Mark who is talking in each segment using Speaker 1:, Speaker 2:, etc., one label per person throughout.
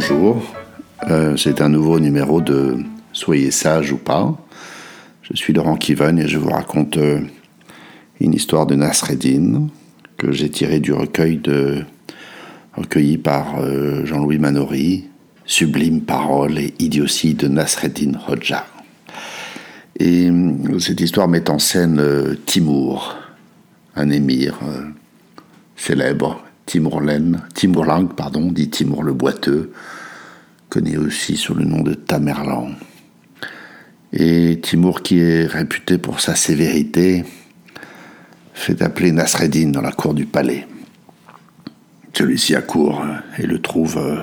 Speaker 1: bonjour. Euh, c'est un nouveau numéro de Soyez sage ou pas. Je suis Laurent Kiven et je vous raconte euh, une histoire de Nasreddin que j'ai tirée du recueil de, recueilli par euh, Jean-Louis Manori, Sublime parole et idiotie de Nasreddin Hodja. Et cette histoire met en scène Timour, un émir célèbre Timur-Lang, pardon, dit Timur le Boiteux, connu aussi sous le nom de Tamerlan. Et Timur, qui est réputé pour sa sévérité, fait appeler Nasreddin dans la cour du palais. Celui-ci accourt et le trouve. Euh,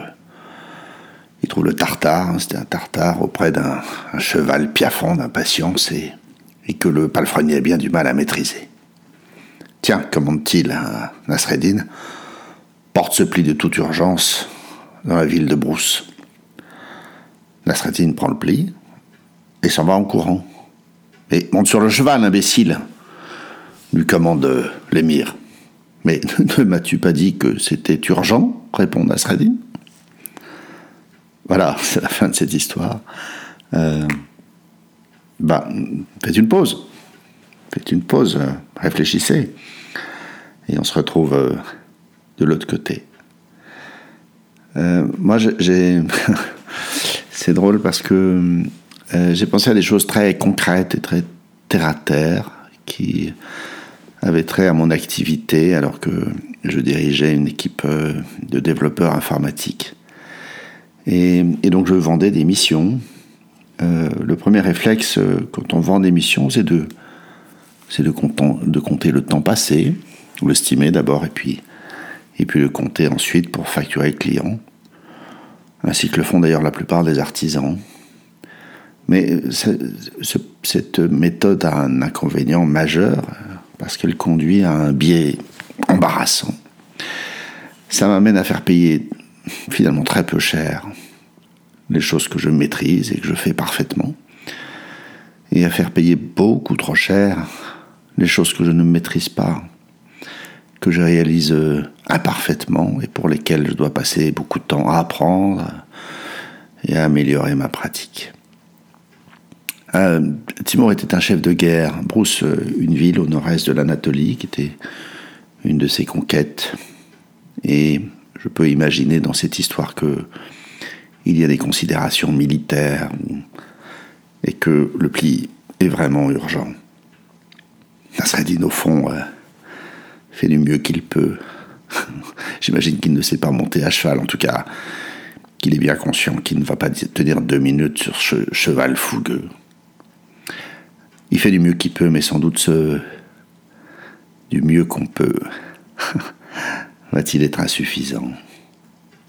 Speaker 1: il trouve le tartare, hein, c'était un tartare auprès d'un cheval piaffant d'impatience et, et, que le palefrenier a bien du mal à maîtriser. Tiens, commande-t-il à Nasreddin, porte ce pli de toute urgence dans la ville de Brousse. Nasreddin prend le pli et s'en va en courant. Et monte sur le cheval, imbécile, lui commande l'émir. Mais ne m'as-tu pas dit que c'était urgent? répond Nasreddin. Voilà, c'est la fin de cette histoire. Euh, bah, faites une pause. Faites une pause, réfléchissez. Et on se retrouve euh, de l'autre côté. Euh, moi, j'ai. c'est drôle parce que euh, j'ai pensé à des choses très concrètes et très terre à terre qui avaient trait à mon activité alors que je dirigeais une équipe euh, de développeurs informatiques. Et, donc je vendais des missions. le premier réflexe quand on vend des missions, c'est de, de, compter le temps passé, ou l'estimer d'abord, et puis et puis le compter ensuite pour facturer le client, ainsi que le font d'ailleurs la plupart des artisans. Mais cette méthode a un inconvénient majeur parce qu'elle conduit à un biais embarrassant. Ça m'amène à faire payer finalement très peu cher les choses que je maîtrise et que je fais parfaitement, et à faire payer beaucoup trop cher les choses que je ne maîtrise pas que je réalise euh, imparfaitement et pour lesquels je dois passer beaucoup de temps à apprendre et à améliorer ma pratique. Euh, était un chef de guerre. Brousse, euh, une ville au nord-est de l'Anatolie, qui était une de ses conquêtes. Et je peux imaginer dans cette histoire que il y a des considérations militaires et que le pli est vraiment urgent. dit au fond, fait du mieux qu'il peut. J'imagine qu'il ne sait pas monter à cheval, en tout cas, qu'il est bien conscient qu'il ne va pas tenir deux minutes sur ce cheval fougueux. Il fait du mieux qu'il peut, mais sans doute ce du mieux qu'on peut va-t-il être insuffisant?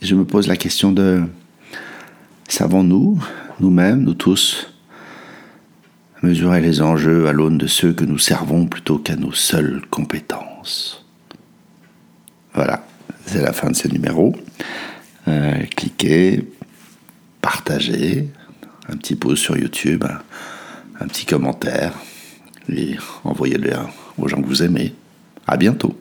Speaker 1: Je me pose la question de savons-nous, nous-mêmes, nous tous, mesurer les enjeux à l'aune de ceux que nous servons plutôt qu'à nos seules compétences. Voilà, c'est la fin de ce numéro. Euh, cliquez, partagez, un petit pouce sur YouTube, un, petit commentaire et envoyez-le aux gens que vous aimez. À bientôt.